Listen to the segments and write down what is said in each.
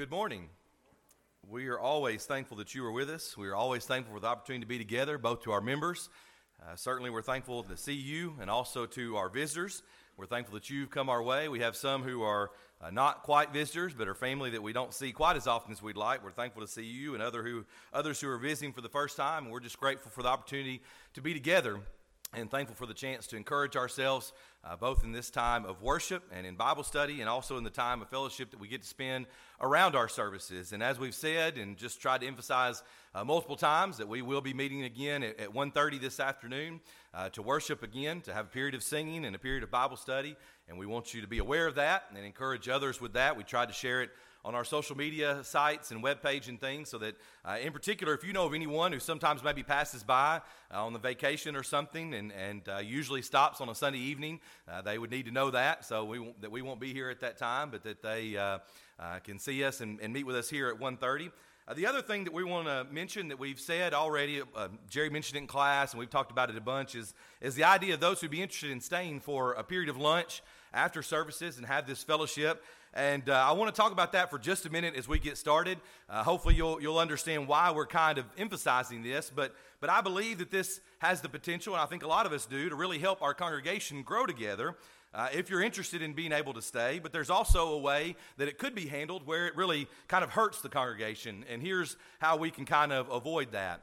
good morning. We are always thankful that you are with us. We are always thankful for the opportunity to be together, both to our members. Uh, certainly, we're thankful to see you and also to our visitors. We're thankful that you've come our way. We have some who are uh, not quite visitors, but are family that we don't see quite as often as we'd like. We're thankful to see you and other who, others who are visiting for the first time. And we're just grateful for the opportunity to be together and thankful for the chance to encourage ourselves uh, both in this time of worship and in Bible study, and also in the time of fellowship that we get to spend around our services. And as we've said, and just tried to emphasize uh, multiple times, that we will be meeting again at, at 1.30 this afternoon uh, to worship again, to have a period of singing and a period of Bible study. And we want you to be aware of that and encourage others with that. We tried to share it on our social media sites and webpage and things so that, uh, in particular, if you know of anyone who sometimes maybe passes by uh, on the vacation or something and, and uh, usually stops on a Sunday evening, uh, they would need to know that so we, that we won't be here at that time, but that they uh, uh, can see us and, and, meet with us here at 1.30. the other thing that we want to mention that we've said already, Jerry mentioned it in class, and we've talked about it a bunch, is, is the idea of those who'd be interested in staying for a period of lunch after services and have this fellowship. And uh, I want to talk about that for just a minute as we get started. Uh, hopefully, you'll, you'll understand why we're kind of emphasizing this. But, but I believe that this has the potential, and I think a lot of us do, to really help our congregation grow together. Uh, if you're interested in being able to stay, but there's also a way that it could be handled where it really kind of hurts the congregation. And here's how we can kind of avoid that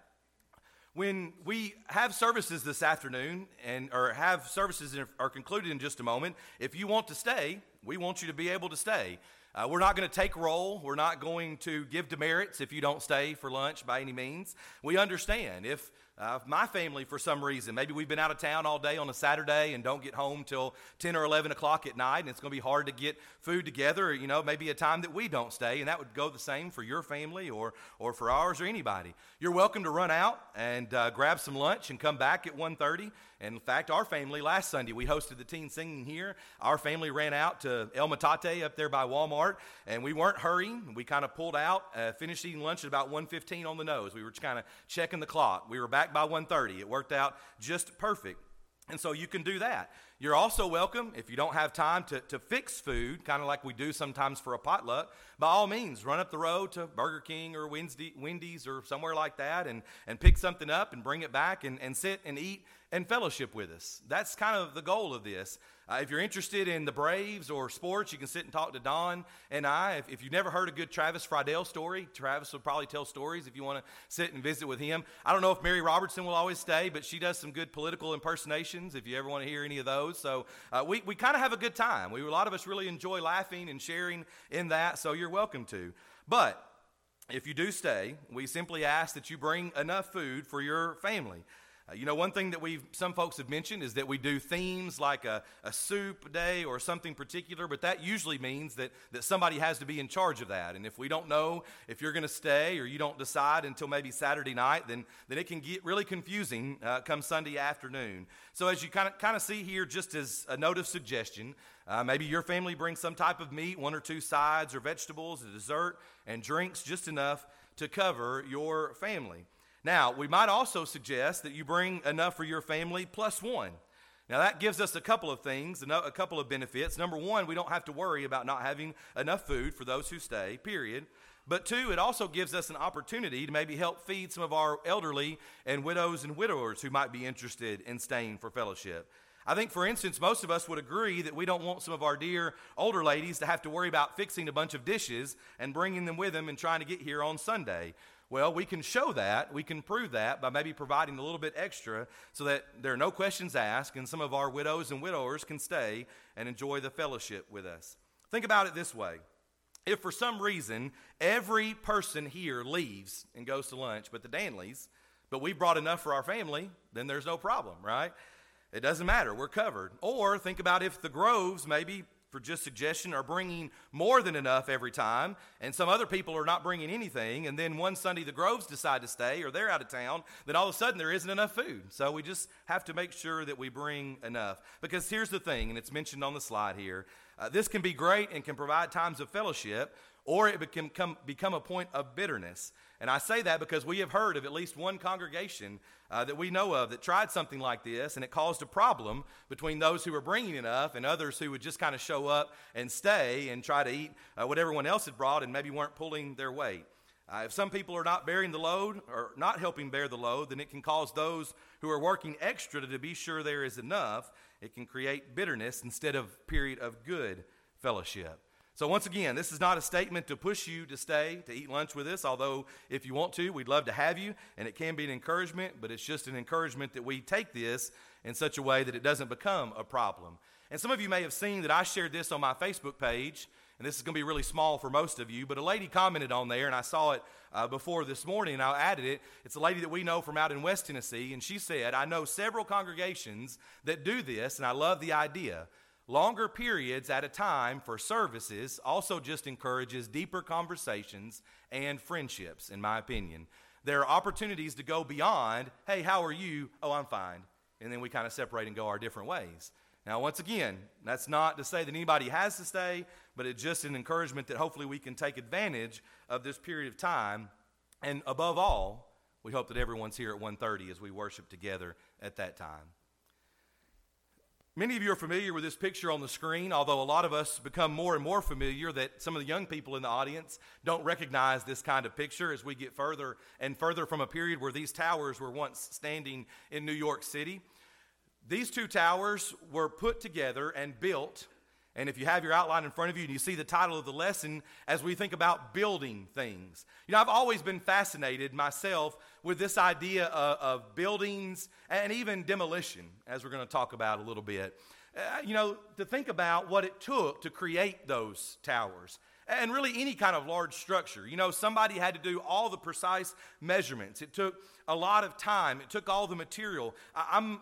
when we have services this afternoon and or have services are concluded in just a moment if you want to stay we want you to be able to stay uh, we're not going to take roll we're not going to give demerits if you don't stay for lunch by any means we understand if uh, my family, for some reason, maybe we've been out of town all day on a Saturday and don't get home till 10 or 11 o'clock at night, and it's going to be hard to get food together. You know, maybe a time that we don't stay, and that would go the same for your family or, or for ours or anybody. You're welcome to run out and uh, grab some lunch and come back at 1.30. And in fact, our family, last Sunday, we hosted the teen singing here. Our family ran out to El Metate up there by Walmart, and we weren't hurrying. We kind of pulled out, uh, finished eating lunch at about 1.15 on the nose. We were just kind of checking the clock. We were back by 1.30. It worked out just perfect. And so you can do that. You're also welcome, if you don't have time to, to fix food, kind of like we do sometimes for a potluck, by all means, run up the road to Burger King or Wendy's or somewhere like that and, and pick something up and bring it back and, and sit and eat and fellowship with us. That's kind of the goal of this. Uh, if you're interested in the Braves or sports, you can sit and talk to Don and I. If, if you've never heard a good Travis Friedel story, Travis will probably tell stories if you want to sit and visit with him. I don't know if Mary Robertson will always stay, but she does some good political impersonations if you ever want to hear any of those. So uh, we, we kind of have a good time. We, a lot of us really enjoy laughing and sharing in that, so you're welcome to. But if you do stay, we simply ask that you bring enough food for your family. Uh, you know, one thing that we've, some folks have mentioned is that we do themes like a, a soup day or something particular, but that usually means that, that somebody has to be in charge of that. And if we don't know if you're going to stay or you don't decide until maybe Saturday night, then, then it can get really confusing uh, come Sunday afternoon. So, as you kind of, kind of see here, just as a note of suggestion, uh, maybe your family brings some type of meat, one or two sides or vegetables, a dessert, and drinks just enough to cover your family. Now, we might also suggest that you bring enough for your family plus one. Now, that gives us a couple of things, a couple of benefits. Number one, we don't have to worry about not having enough food for those who stay, period. But two, it also gives us an opportunity to maybe help feed some of our elderly and widows and widowers who might be interested in staying for fellowship. I think, for instance, most of us would agree that we don't want some of our dear older ladies to have to worry about fixing a bunch of dishes and bringing them with them and trying to get here on Sunday. Well, we can show that, we can prove that by maybe providing a little bit extra so that there are no questions asked and some of our widows and widowers can stay and enjoy the fellowship with us. Think about it this way. If for some reason every person here leaves and goes to lunch but the Danleys, but we brought enough for our family, then there's no problem, right? It doesn't matter. We're covered. Or think about if the Groves maybe for just suggestion are bringing more than enough every time, and some other people are not bringing anything, and then one Sunday the Groves decide to stay or they're out of town, then all of a sudden there isn't enough food. So we just have to make sure that we bring enough. Because here's the thing, and it's mentioned on the slide here uh, this can be great and can provide times of fellowship, or it become, become a point of bitterness. And I say that because we have heard of at least one congregation uh, that we know of that tried something like this, and it caused a problem between those who were bringing enough and others who would just kind of show up and stay and try to eat uh, what everyone else had brought and maybe weren't pulling their weight. Uh, if some people are not bearing the load or not helping bear the load, then it can cause those who are working extra to be sure there is enough. It can create bitterness instead of period of good fellowship. So, once again, this is not a statement to push you to stay to eat lunch with us, although if you want to, we'd love to have you, and it can be an encouragement, but it's just an encouragement that we take this in such a way that it doesn't become a problem. And some of you may have seen that I shared this on my Facebook page, and this is going to be really small for most of you, but a lady commented on there, and I saw it uh, before this morning, and I added it. It's a lady that we know from out in West Tennessee, and she said, I know several congregations that do this, and I love the idea. Longer periods at a time for services also just encourages deeper conversations and friendships, in my opinion. There are opportunities to go beyond, hey, how are you? Oh, I'm fine. And then we kind of separate and go our different ways. Now, once again, that's not to say that anybody has to stay, but it's just an encouragement that hopefully we can take advantage of this period of time. And above all, we hope that everyone's here at 1:30 as we worship together at that time. Many of you are familiar with this picture on the screen, although a lot of us become more and more familiar that some of the young people in the audience don't recognize this kind of picture as we get further and further from a period where these towers were once standing in New York City. These two towers were put together and built and if you have your outline in front of you and you see the title of the lesson as we think about building things, you know, I've always been fascinated myself with this idea of, of buildings and even demolition, as we're going to talk about a little bit. Uh, you know, to think about what it took to create those towers and really any kind of large structure. You know, somebody had to do all the precise measurements. It took a lot of time. It took all the material. I'm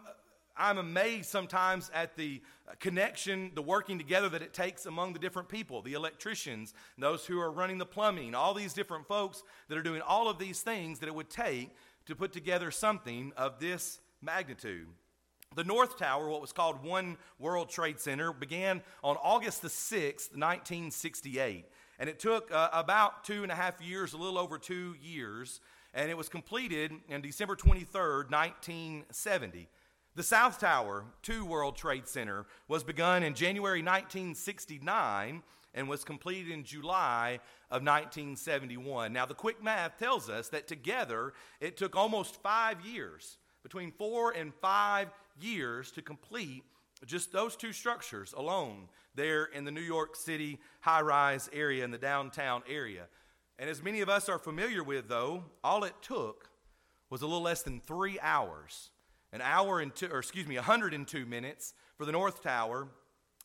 I'm amazed sometimes at the connection, the working together that it takes among the different people the electricians, those who are running the plumbing, all these different folks that are doing all of these things that it would take to put together something of this magnitude. The North Tower, what was called One World Trade Center, began on August the 6th, 1968. And it took uh, about two and a half years, a little over two years, and it was completed on December 23rd, 1970. The South Tower, two World Trade Center, was begun in January 1969 and was completed in July of 1971. Now, the quick math tells us that together it took almost five years, between four and five years, to complete just those two structures alone there in the New York City high rise area in the downtown area. And as many of us are familiar with, though, all it took was a little less than three hours an hour and two, or excuse me, 102 minutes for the North Tower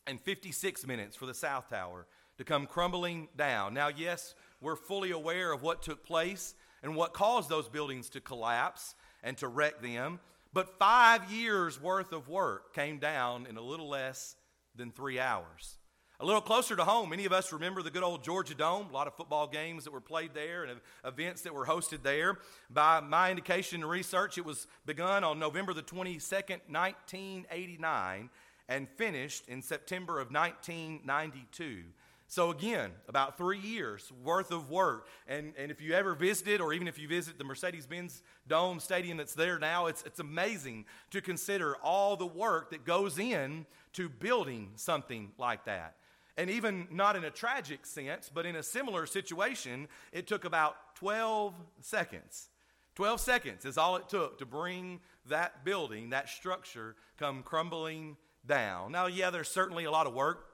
and 56 minutes for the South Tower to come crumbling down. Now, yes, we're fully aware of what took place and what caused those buildings to collapse and to wreck them, but five years worth of work came down in a little less than three hours. A little closer to home, many of us remember the good old Georgia Dome, a lot of football games that were played there and events that were hosted there. By my indication and research, it was begun on November the 22nd, 1989, and finished in September of 1992. So, again, about three years worth of work. And, and if you ever visited, or even if you visit the Mercedes Benz Dome Stadium that's there now, it's, it's amazing to consider all the work that goes in to building something like that. And even not in a tragic sense, but in a similar situation, it took about 12 seconds. 12 seconds is all it took to bring that building, that structure, come crumbling down. Now, yeah, there's certainly a lot of work.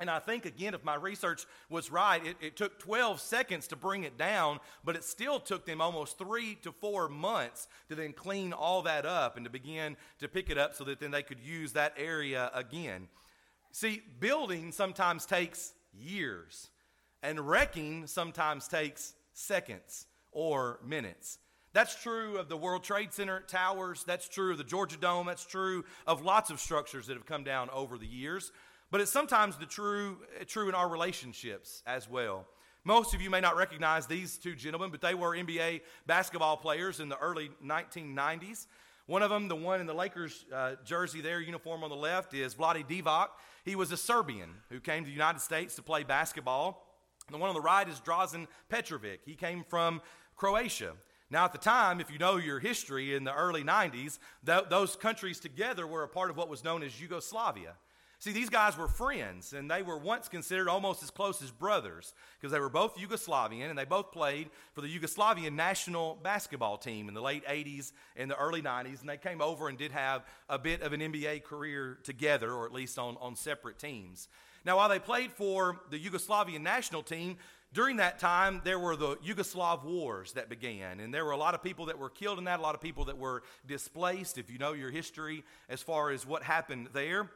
And I think, again, if my research was right, it, it, took 12 seconds to bring it down, but it still took them almost three to four months to then clean all that up and to begin to pick it up so that then they could use that area again. See, building sometimes takes years, and wrecking sometimes takes seconds or minutes. That's true of the World Trade Center towers. That's true of the Georgia Dome. That's true of lots of structures that have come down over the years. But it's sometimes the true, true in our relationships as well. Most of you may not recognize these two gentlemen, but they were NBA basketball players in the early 1990s. One of them, the one in the Lakers uh, jersey there, uniform on the left, is Vlade Divac. He was a Serbian who came to the United States to play basketball. The one on the right is Drazen Petrovic. He came from Croatia. Now, at the time, if you know your history in the early 90s, th- those countries together were a part of what was known as Yugoslavia. See, these guys were friends, and they were once considered almost as close as brothers because they were both Yugoslavian and they both played for the Yugoslavian national basketball team in the late 80s and the early 90s. And they came over and did have a bit of an NBA career together, or at least on, on separate teams. Now, while they played for the Yugoslavian national team, during that time, there were the Yugoslav wars that began, and there were a lot of people that were killed in that, a lot of people that were displaced, if you know your history as far as what happened there.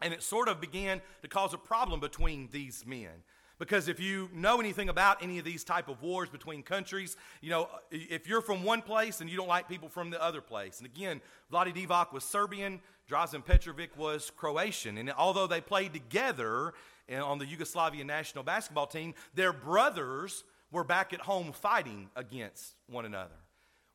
And it sort of began to cause a problem between these men. Because if you know anything about any of these type of wars between countries, you know, if you're from one place and you don't like people from the other place. And again, Vlade Divac was Serbian, Drazen Petrovic was Croatian. And although they played together eh, on the Yugoslavian national basketball team, their brothers were back at home fighting against one another.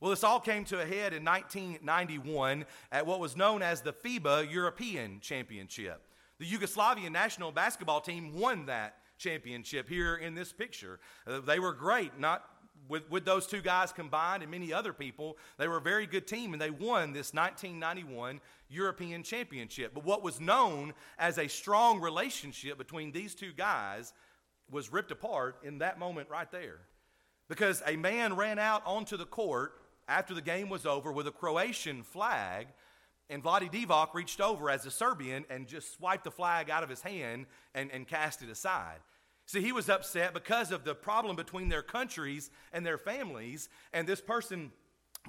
Well, this all came to a head in 1991 at what was known as the FIBA European Championship. The Yugoslavian national basketball team won that championship here in this picture. Uh, they were great, not with, with those two guys combined and many other people. They were a very good team, and they won this 1991 European Championship. But what was known as a strong relationship between these two guys was ripped apart in that moment right there. Because a man ran out onto the court after the game was over with a Croatian flag, and Vlade Divac reached over as a Serbian and just swiped the flag out of his hand and, and cast it aside. See, he was upset because of the problem between their countries and their families, and this person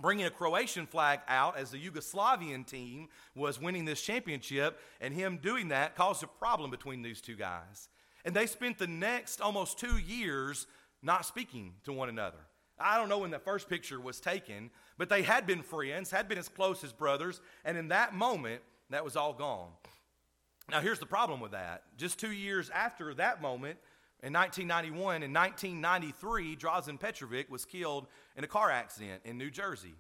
bringing a Croatian flag out as the Yugoslavian team was winning this championship, and him doing that caused a problem between these two guys. And they spent the next almost two years not speaking to one another. I don't know when the first picture was taken, but they had been friends, had been as close as brothers, and in that moment, that was all gone. Now, here's the problem with that. Just two years after that moment, in 1991 and 1993, Drazen Petrovic was killed in a car accident in New Jersey.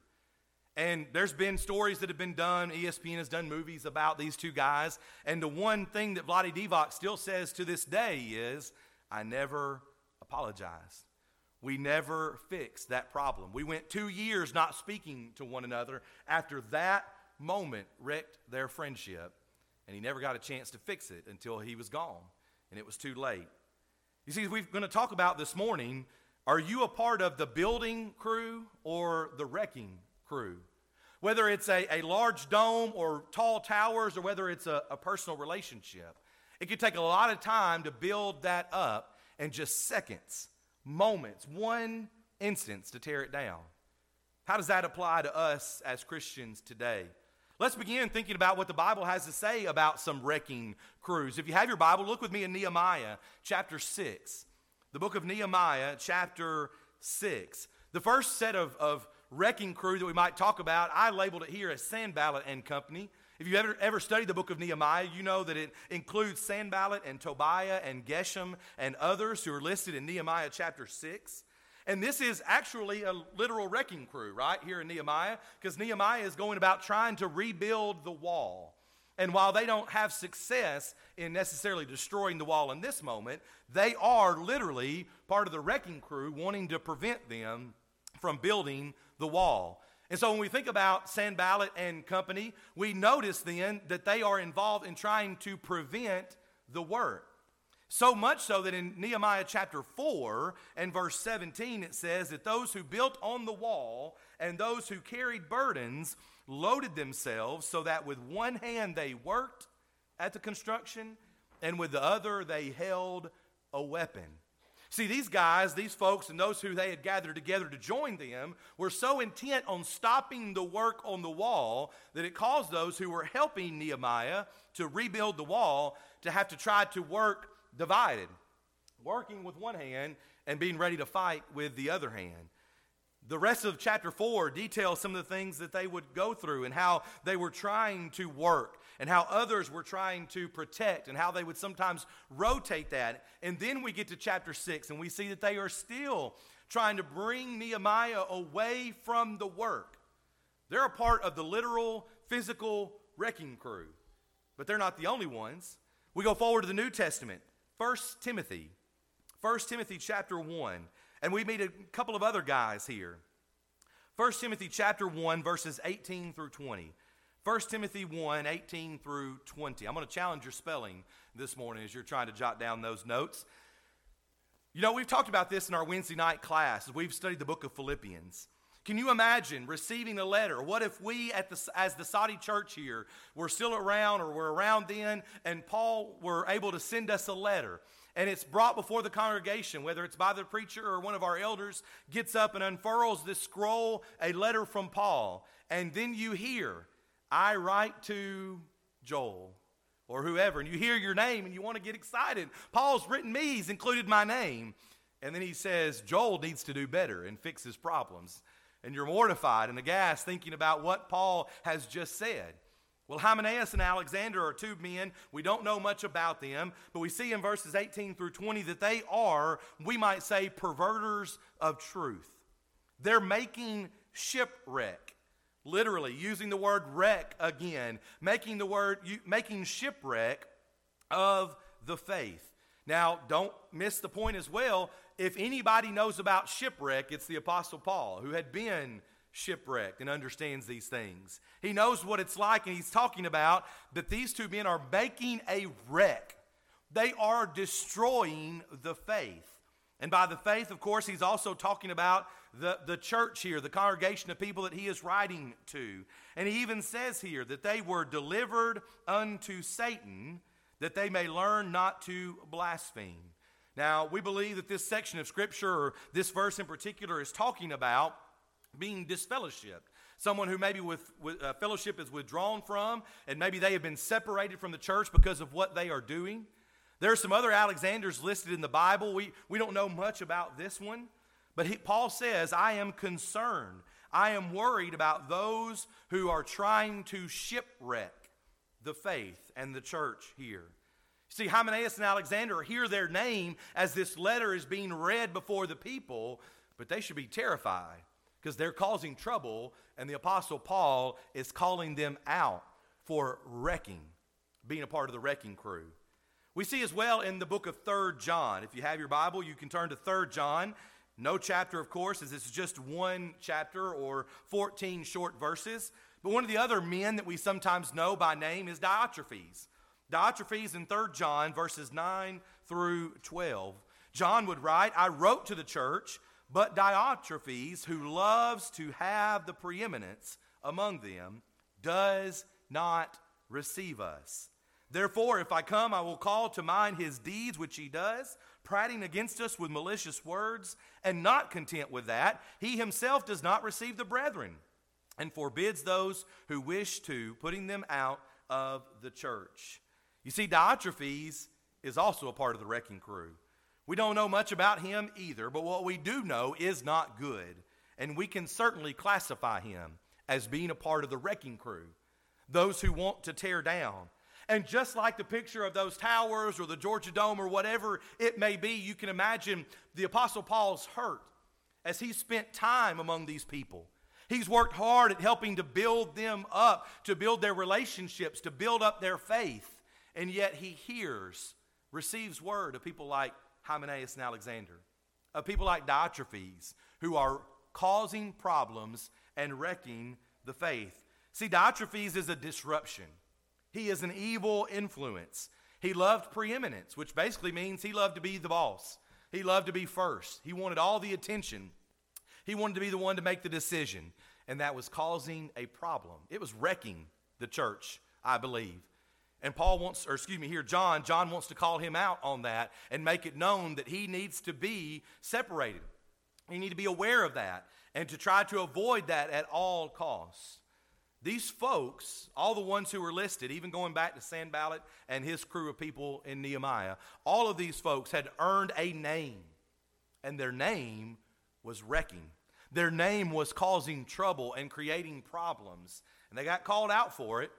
And there's been stories that have been done. ESPN has done movies about these two guys. And the one thing that Vlade Divac still says to this day is, I never apologized. We never fixed that problem. We went two years not speaking to one another after that moment wrecked their friendship, and he never got a chance to fix it until he was gone, and it was too late. You see, we're going to talk about this morning are you a part of the building crew or the wrecking crew? Whether it's a, a large dome or tall towers or whether it's a, a personal relationship, it could take a lot of time to build that up in just seconds moments, one instance to tear it down. How does that apply to us as Christians today? Let's begin thinking about what the Bible has to say about some wrecking crews. If you have your Bible, look with me in Nehemiah chapter 6. The book of Nehemiah chapter 6. The first set of, of wrecking crew that we might talk about, I labeled it here as Sanballat and Company. If you ever, ever studied the book of Nehemiah, you know that it includes Sanballat and Tobiah and Geshem and others who are listed in Nehemiah chapter 6. And this is actually a literal wrecking crew, right, here in Nehemiah, because Nehemiah is going about trying to rebuild the wall. And while they don't have success in necessarily destroying the wall in this moment, they are literally part of the wrecking crew wanting to prevent them from building the wall. And so when we think about Sanballat and company, we notice then that they are involved in trying to prevent the work. So much so that in Nehemiah chapter 4 and verse 17, it says that those who built on the wall and those who carried burdens loaded themselves so that with one hand they worked at the construction and with the other they held a weapon. See, these guys, these folks, and those who they had gathered together to join them were so intent on stopping the work on the wall that it caused those who were helping Nehemiah to rebuild the wall to have to try to work divided, working with one hand and being ready to fight with the other hand. The rest of chapter 4 details some of the things that they would go through and how they were trying to work and how others were trying to protect and how they would sometimes rotate that. And then we get to chapter 6 and we see that they are still trying to bring Nehemiah away from the work. They're a part of the literal, physical wrecking crew, but they're not the only ones. We go forward to the New Testament, 1 Timothy. 1 Timothy chapter 1. And we meet a couple of other guys here. 1 Timothy chapter 1, verses 18 through 20. 1 Timothy 1, 18 through 20. I'm going to challenge your spelling this morning as you're trying to jot down those notes. You know, we've talked about this in our Wednesday night class as we've studied the book of Philippians. Can you imagine receiving a letter? What if we, at the, as the Soddy church here, were still around or were around then, and Paul were able to send us a letter? And it's brought before the congregation, whether it's by the preacher or one of our elders gets up and unfurls this scroll, a letter from Paul. And then you hear, I write to Joel or whoever, and you hear your name and you want to get excited. Paul's written me, he's included my name. And then he says, Joel needs to do better and fix his problems and you're mortified and aghast thinking about what Paul has just said. Well, Hymenaeus and Alexander are two men. We don't know much about them, but we see in verses 18 through 20 that they are, we might say, perverters of truth. They're making shipwreck, literally, using the word wreck again, making the word, making shipwreck of the faith. Now, don't miss the point as well if anybody knows about shipwreck, it's the Apostle Paul, who had been shipwrecked and understands these things. He knows what it's like, and he's talking about that these two men are making a wreck. They are destroying the faith. And by the faith, of course, he's also talking about the, the church here, the congregation of people that he is writing to. And he even says here that they were delivered unto Satan that they may learn not to blaspheme. Now, we believe that this section of Scripture, or this verse in particular, is talking about being disfellowshipped. Someone who maybe with, with uh, fellowship is withdrawn from, and maybe they have been separated from the church because of what they are doing. There are some other Alexanders listed in the Bible. We, we don't know much about this one, but he, Paul says, I am concerned. I am worried about those who are trying to shipwreck the faith and the church here. See, Hymenaeus and Alexander hear their name as this letter is being read before the people, but they should be terrified because they're causing trouble, and the Apostle Paul is calling them out for wrecking, being a part of the wrecking crew. We see as well in the book of Third John. If you have your Bible, you can turn to Third John. No chapter, of course, as is just one chapter or 14 short verses. But one of the other men that we sometimes know by name is Diotrephes. Diotrephes in 3 John, verses 9 through 12. John would write, I wrote to the church, but Diotrephes, who loves to have the preeminence among them, does not receive us. Therefore, if I come, I will call to mind his deeds which he does, prating against us with malicious words, and not content with that, he himself does not receive the brethren, and forbids those who wish to, putting them out of the church. You see, Diotrephes is also a part of the wrecking crew. We don't know much about him either, but what we do know is not good. And we can certainly classify him as being a part of the wrecking crew, those who want to tear down. And just like the picture of those towers or the Georgia Dome or whatever it may be, you can imagine the Apostle Paul's hurt as he spent time among these people. He's worked hard at helping to build them up, to build their relationships, to build up their faith and yet he hears, receives word of people like Hymenaeus and Alexander, of people like Diotrephes, who are causing problems and wrecking the faith. See, Diotrephes is a disruption. He is an evil influence. He loved preeminence, which basically means he loved to be the boss. He loved to be first. He wanted all the attention. He wanted to be the one to make the decision. And that was causing a problem. It was wrecking the church, I believe. And Paul wants, or excuse me, here, John, John wants to call him out on that and make it known that he needs to be separated. You need to be aware of that and to try to avoid that at all costs. These folks, all the ones who were listed, even going back to Sanballat and his crew of people in Nehemiah, all of these folks had earned a name, and their name was wrecking. Their name was causing trouble and creating problems, and they got called out for it.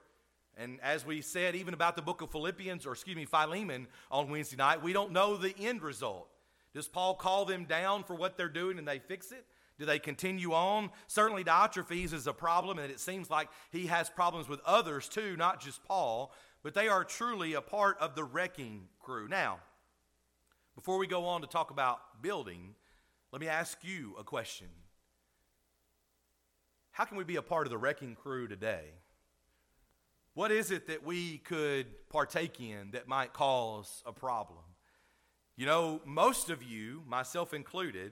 And as we said, even about the book of Philippians, or excuse me, Philemon on Wednesday night, we don't know the end result. Does Paul call them down for what they're doing and they fix it? Do they continue on? Certainly, Diotrephes is a problem, and it seems like he has problems with others too, not just Paul, but they are truly a part of the wrecking crew. Now, Before we go on to talk about building, let me ask you a question. How can we be a part of the wrecking crew today? What is it that we could partake in that might cause a problem? You know, most of you, myself included,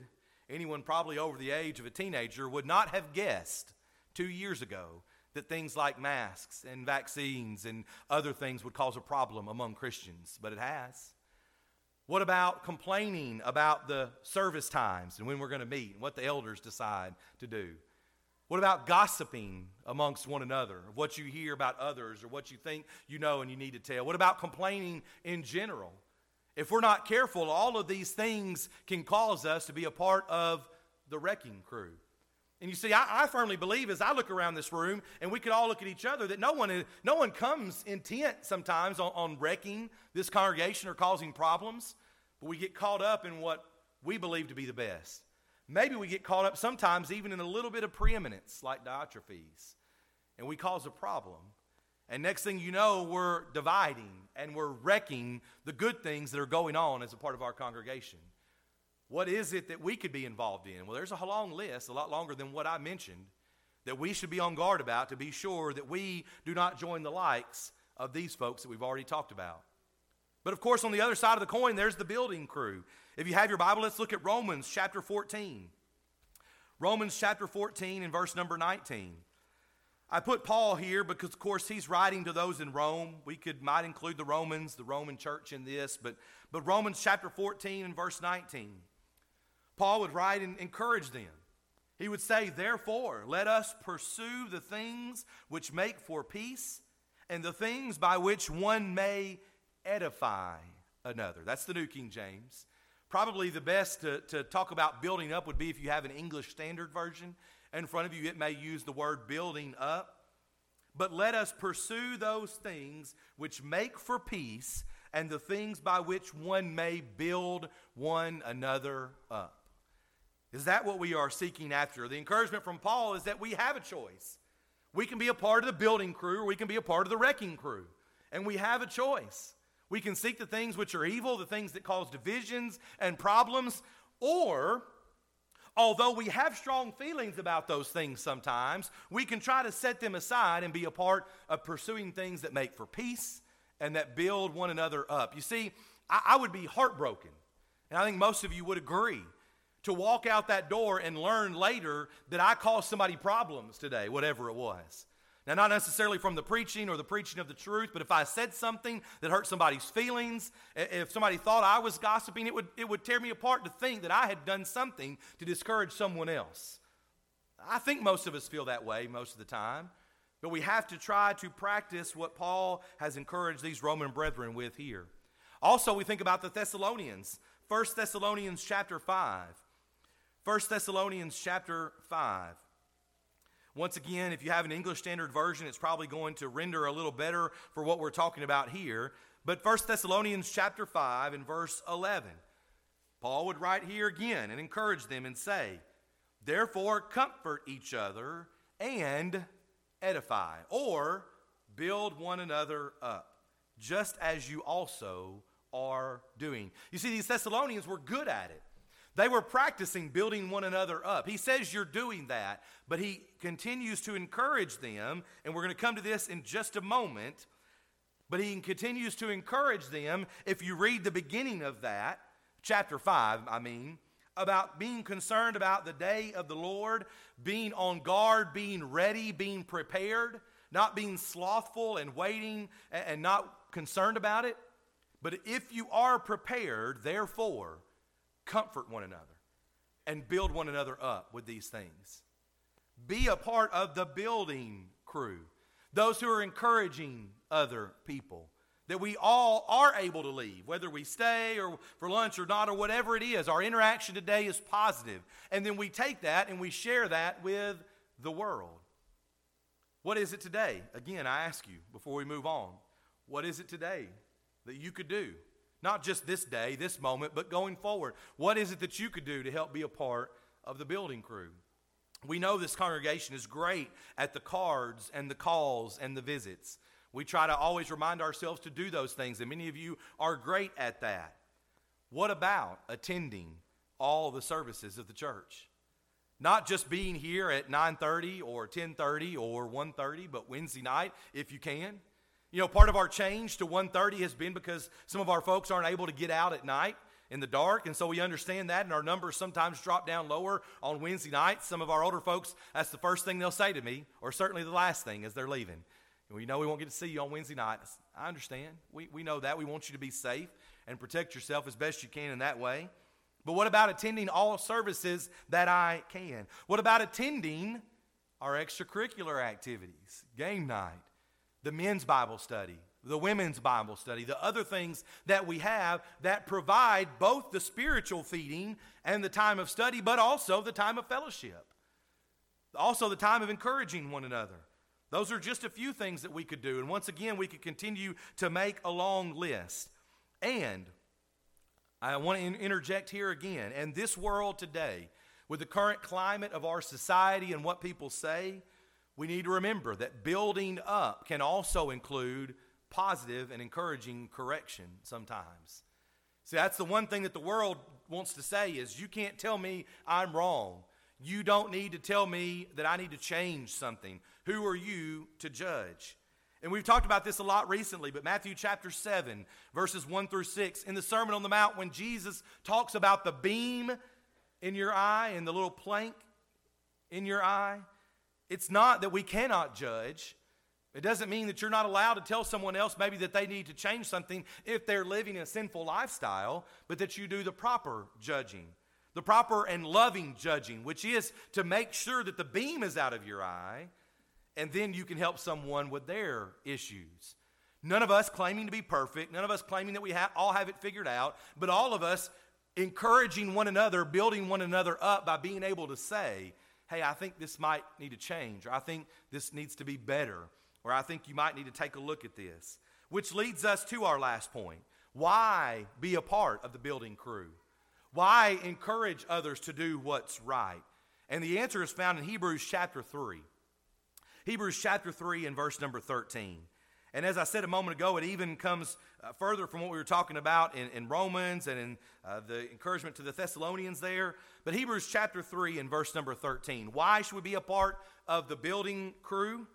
anyone probably over the age of a teenager, would not have guessed two years ago that things like masks and vaccines and other things would cause a problem among Christians, but it has. What about complaining about the service times and when we're going to meet and what the elders decide to do? What about gossiping amongst one another of what you hear about others or what you think you know and you need to tell? What about complaining in general? If we're not careful, all of these things can cause us to be a part of the wrecking crew. And you see, I, I, firmly believe as I look around this room and we could all look at each other that no one, no one comes intent sometimes on, on wrecking this congregation or causing problems, but we get caught up in what we believe to be the best. Maybe we get caught up sometimes even in a little bit of preeminence like Diotrephes, and we cause a problem. And next thing you know, we're dividing and we're wrecking the good things that are going on as a part of our congregation. What is it that we could be involved in? Well, there's a long list, a lot longer than what I mentioned, that we should be on guard about to be sure that we do not join the likes of these folks that we've already talked about. But of course, on the other side of the coin, there's the building crew. If you have your Bible, let's look at Romans chapter 14. Romans chapter 14 and verse number 19. I put Paul here because, of course, he's writing to those in Rome. We could might include the Romans, the Roman church in this, but, but Romans chapter 14 and verse 19. Paul would write and encourage them. He would say, Therefore, let us pursue the things which make for peace and the things by which one may edify another. That's the New King James. Probably the best to, to talk about building up would be if you have an English Standard Version. In front of you, it may use the word building up. But let us pursue those things which make for peace and the things by which one may build one another up. Is that what we are seeking after? The encouragement from Paul is that we have a choice. We can be a part of the building crew or we can be a part of the wrecking crew. And we have a choice. We can seek the things which are evil, the things that cause divisions and problems, or although we have strong feelings about those things sometimes, we can try to set them aside and be a part of pursuing things that make for peace and that build one another up. You see, I, I would be heartbroken, and I think most of you would agree to walk out that door and learn later that I caused somebody problems today, whatever it was. Now, not necessarily from the preaching or the preaching of the truth, but if I said something that hurt somebody's feelings, if somebody thought I was gossiping, it would, it would tear me apart to think that I had done something to discourage someone else. I think most of us feel that way most of the time, but we have to try to practice what Paul has encouraged these Roman brethren with here. Also, we think about the Thessalonians. 1 Thessalonians chapter 5. 1 Thessalonians chapter 5. Once again, if you have an English Standard Version, it's probably going to render a little better for what we're talking about here. But 1 Thessalonians chapter 5 and verse 11, Paul would write here again and encourage them and say, Therefore, comfort each other and edify, or build one another up, just as you also are doing. You see, these Thessalonians were good at it. They were practicing building one another up. He says you're doing that, but he continues to encourage them, and we're going to come to this in just a moment. But he continues to encourage them, if you read the beginning of that, chapter 5, I mean, about being concerned about the day of the Lord, being on guard, being ready, being prepared, not being slothful and waiting and not concerned about it. But if you are prepared, therefore, comfort one another, and build one another up with these things. Be a part of the building crew, those who are encouraging other people. That we all are able to leave, whether we stay or for lunch or not, or whatever it is. Our interaction today is positive. And then we take that and we share that with the world. What is it today? Again, I ask you before we move on, what is it today that you could do not just this day, this moment, but going forward. What is it that you could do to help be a part of the building crew? We know this congregation is great at the cards and the calls and the visits. We try to always remind ourselves to do those things, and many of you are great at that. what about attending all the services of the church? Not just being here at 9:30 or 10:30 or 1:30, but Wednesday night if you can. You know, part of our change to 1:30 has been because some of our folks aren't able to get out at night in the dark, and so we understand that, and our numbers sometimes drop down lower on Wednesday nights. Some of our older folks, that's the first thing they'll say to me, or certainly the last thing as they're leaving. We know we won't get to see you on Wednesday night. I understand. We, we know that. We want you to be safe and protect yourself as best you can in that way. But what about attending all services that I can? What about attending our extracurricular activities? Game night, the men's Bible study, the women's Bible study, the other things that we have that provide both the spiritual feeding and the time of study, but also the time of fellowship. Also, the time of encouraging one another. Those are just a few things that we could do. And once again, we could continue to make a long list. And I want to interject here again. And this world today, with the current climate of our society and what people say, we need to remember that building up can also include positive and encouraging correction sometimes. See, that's the one thing that the world wants to say is you can't tell me I'm wrong. You don't need to tell me that I need to change something. Who are you to judge? And we've talked about this a lot recently, but Matthew chapter 7, verses 1 through 6, in the Sermon on the Mount, when Jesus talks about the beam in your eye and the little plank in your eye, it's not that we cannot judge. It doesn't mean that you're not allowed to tell someone else maybe that they need to change something if they're living a sinful lifestyle, but that you do the proper judging, the proper and loving judging, which is to make sure that the beam is out of your eye and then you can help someone with their issues. None of us claiming to be perfect, none of us claiming that we ha- all have it figured out, but all of us encouraging one another, building one another up by being able to say, hey, I think this might need to change, or I think this needs to be better, or I think you might need to take a look at this. Which leads us to our last point. Why be a part of the building crew? Why encourage others to do what's right? And the answer is found in Hebrews chapter 3. Hebrews chapter 3 and verse number 13. And as I said a moment ago, it even comes uh, further from what we were talking about in, in Romans and in uh, the encouragement to the Thessalonians there. But Hebrews chapter 3 and verse number 13. Why should we be a part of the building crew?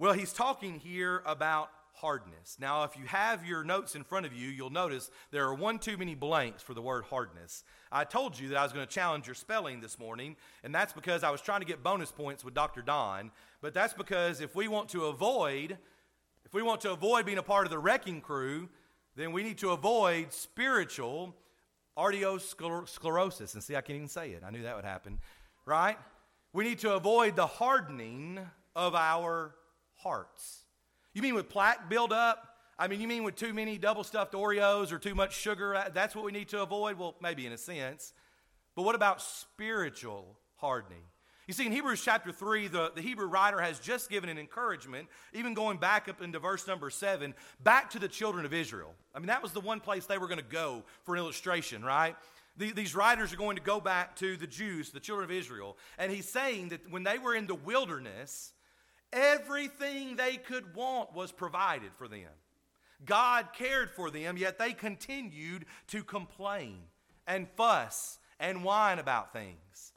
Well, he's talking here about hardness. Now, if you have your notes in front of you, you'll notice there are one too many blanks for the word hardness. I told you that I was going to challenge your spelling this morning, and that's because I was trying to get bonus points with Dr. Don. But that's because if we want to avoid, if we want to avoid being a part of the wrecking crew, then we need to avoid spiritual arteriosclerosis. And see, I can't even say it. I knew that would happen, right? We need to avoid the hardening of our hearts. You mean with plaque buildup? I mean, you mean with too many double stuffed Oreos or too much sugar? Uh, that's what we need to avoid? Well, maybe in a sense. But what about spiritual hardening? You see, in Hebrews chapter 3, the, the Hebrew writer has just given an encouragement, even going back up into verse number 7, back to the children of Israel. I mean, that was the one place they were going to go for an illustration, right? The, these writers are going to go back to the Jews, the children of Israel. And he's saying that when they were in the wilderness, Everything they could want was provided for them. God cared for them, yet they continued to complain and fuss and whine about things.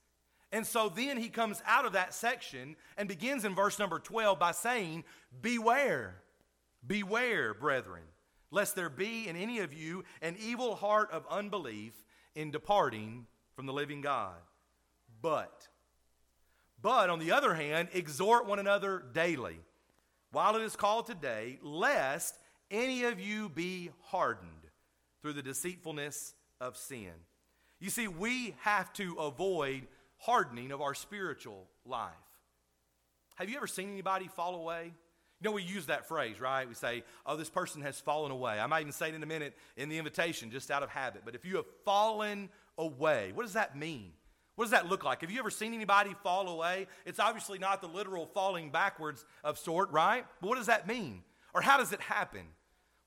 And so then he comes out of that section and begins in verse number 12 by saying, Beware, beware, brethren, lest there be in any of you an evil heart of unbelief in departing from the living God. But but on the other hand, exhort one another daily, while it is called today, lest any of you be hardened through the deceitfulness of sin. You see, we have to avoid hardening of our spiritual life. Have you ever seen anybody fall away? You know, we use that phrase, right? We say, oh, this person has fallen away. I might even say it in a minute in the invitation, just out of habit. But if you have fallen away, what does that mean? What does that look like? Have you ever seen anybody fall away? It's obviously not the literal falling backwards of sort, right? But what does that mean? Or how does it happen?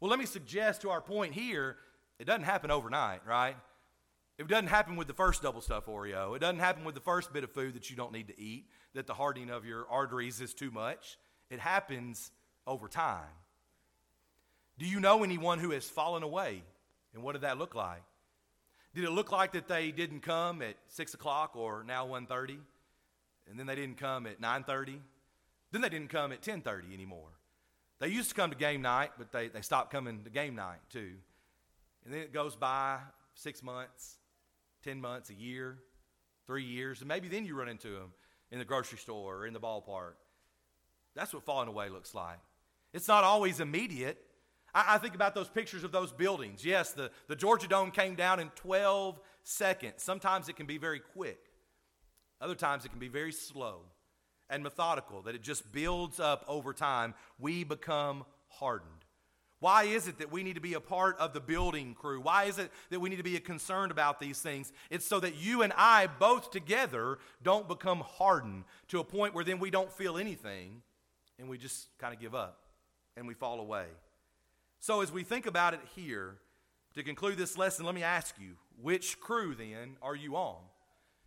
Well, let me suggest to our point here, it doesn't happen overnight, right? It doesn't happen with the first double stuff Oreo. It doesn't happen with the first bit of food that you don't need to eat, that the hardening of your arteries is too much. It happens over time. Do you know anyone who has fallen away And what did that look like? Did it look like that they didn't come at 6 o'clock or now 1.30? And then they didn't come at 9.30? Then they didn't come at 10.30 anymore. They used to come to game night, but they, they stopped coming to game night too. And then it goes by six months, 10 months, a year, three years, and maybe then you run into them in the grocery store or in the ballpark. That's what falling away looks like. It's not always immediate. I, I, think about those pictures of those buildings. Yes, the, the Georgia Dome came down in 12 seconds. Sometimes it can be very quick, other times it can be very slow and methodical, that it just builds up over time. We become hardened. Why is it that we need to be a part of the building crew? Why is it that we need to be concerned about these things? It's so that you and I, both together, don't become hardened to a point where then we don't feel anything and we just kind of give up and we fall away. So, as we think about it here, to conclude this lesson, let me ask you which crew then are you on?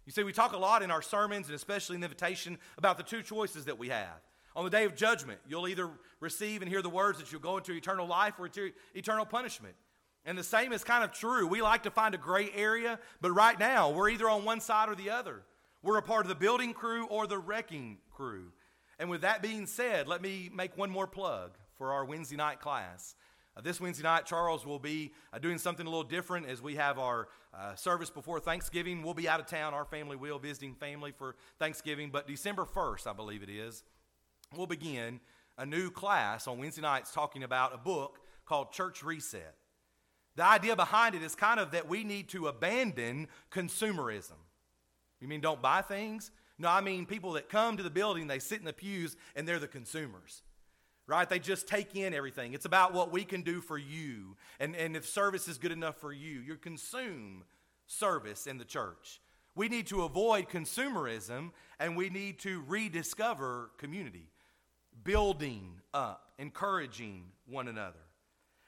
You see, we talk a lot in our sermons and especially in the invitation about the two choices that we have. On the day of judgment, you'll either receive and hear the words that you'll go into eternal life or eternal punishment. And the same is kind of true. We like to find a gray area, but right now we're either on one side or the other. We're a part of the building crew or the wrecking crew. And with that being said, let me make one more plug for our Wednesday night class. Uh, this Wednesday night, Charles will be uh, doing something a little different as we have our uh, service before Thanksgiving. We'll be out of town, our family will, visiting family for Thanksgiving. But December 1st, I believe it is, we'll begin a new class on Wednesday nights talking about a book called Church Reset. The idea behind it is kind of that we need to abandon consumerism. You mean don't buy things? No, I mean people that come to the building, they sit in the pews, and they're the consumers. Right? They just take in everything. It's about what we can do for you. And, and if service is good enough for you, you consume service in the church. We need to avoid consumerism and we need to rediscover community, building up, encouraging one another.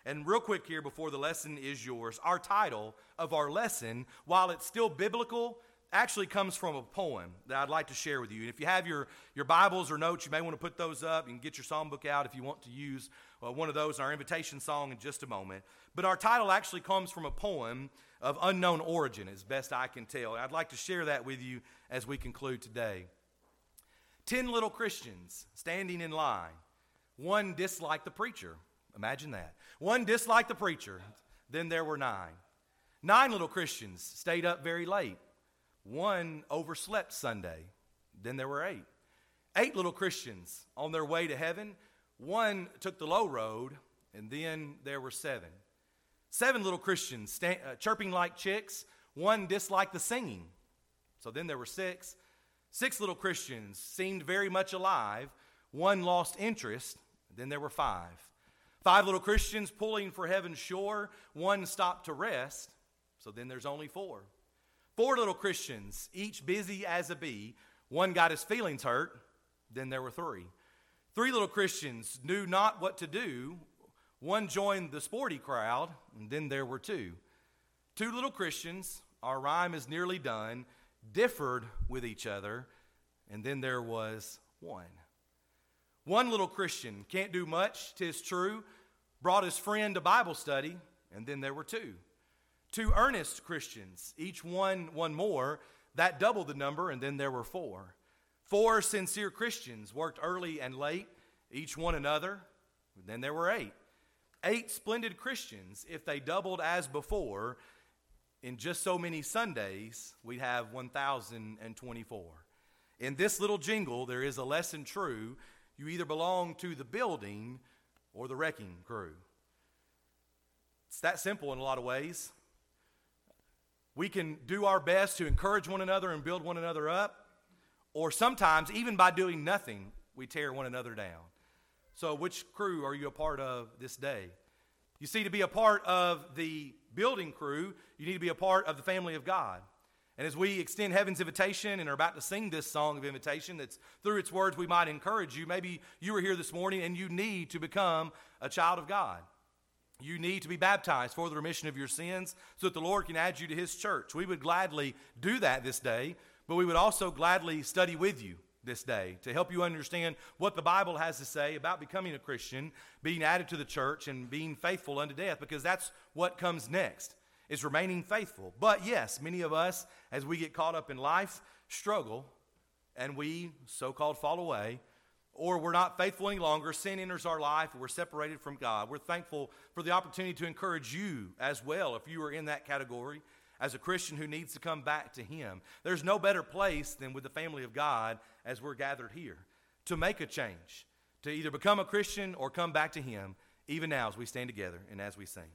And real quick here before the lesson is yours, our title of our lesson, while it's still biblical, actually comes from a poem that I'd like to share with you. And if you have your, your Bibles or notes, you may want to put those up. You can get your psalm book out if you want to use uh, one of those in our invitation song in just a moment. But our title actually comes from a poem of unknown origin, as best I can tell. I'd like to share that with you as we conclude today. Ten little Christians standing in line. One disliked the preacher. Imagine that. One disliked the preacher. Then there were nine. Nine little Christians stayed up very late. One overslept Sunday. Then there were eight. Eight little Christians on their way to heaven. One took the low road, and then there were seven. Seven little Christians uh, chirping like chicks. One disliked the singing. So then there were six. Six little Christians seemed very much alive. One lost interest. Then there were five. Five little Christians pulling for heaven's shore. One stopped to rest. So then there's only four. Four little Christians, each busy as a bee. One got his feelings hurt. Then there were three. Three little Christians knew not what to do. One joined the sporty crowd, and then there were two. Two little Christians, our rhyme is nearly done, differed with each other, and then there was one. One little Christian can't do much, tis true, brought his friend to Bible study, and then there were two. Two earnest Christians, each won one more, that doubled the number, and then there were four. Four sincere Christians worked early and late, each won another, then there were eight eight splendid Christians, if they doubled as before, in just so many Sundays, we'd have 1,024. In this little jingle, there is a lesson true. You either belong to the building or the wrecking crew. It's that simple in a lot of ways. We can do our best to encourage one another and build one another up, or sometimes, even by doing nothing, we tear one another down. So, which crew are you a part of this day? You see, to be a part of the building crew, you need to be a part of the family of God. And as we extend heaven's invitation and are about to sing this song of invitation, that's through its words we might encourage you. Maybe you were here this morning and you need to become a child of God. You need to be baptized for the remission of your sins so that the Lord can add you to His church. We would gladly do that this day, but we would also gladly study with you this day to help you understand what the Bible has to say about becoming a Christian, being added to the church, and being faithful unto death, because that's what comes next, is remaining faithful. But yes, many of us, as we get caught up in life, struggle, and we so called fall away, or we're not faithful any longer. Sin enters our life, we're separated from God. We're thankful for the opportunity to encourage you as well, if you are in that category as a Christian who needs to come back to Him. There's no better place than with the family of God as we're gathered here to make a change, to either become a Christian or come back to Him, even now as we stand together and as we sing.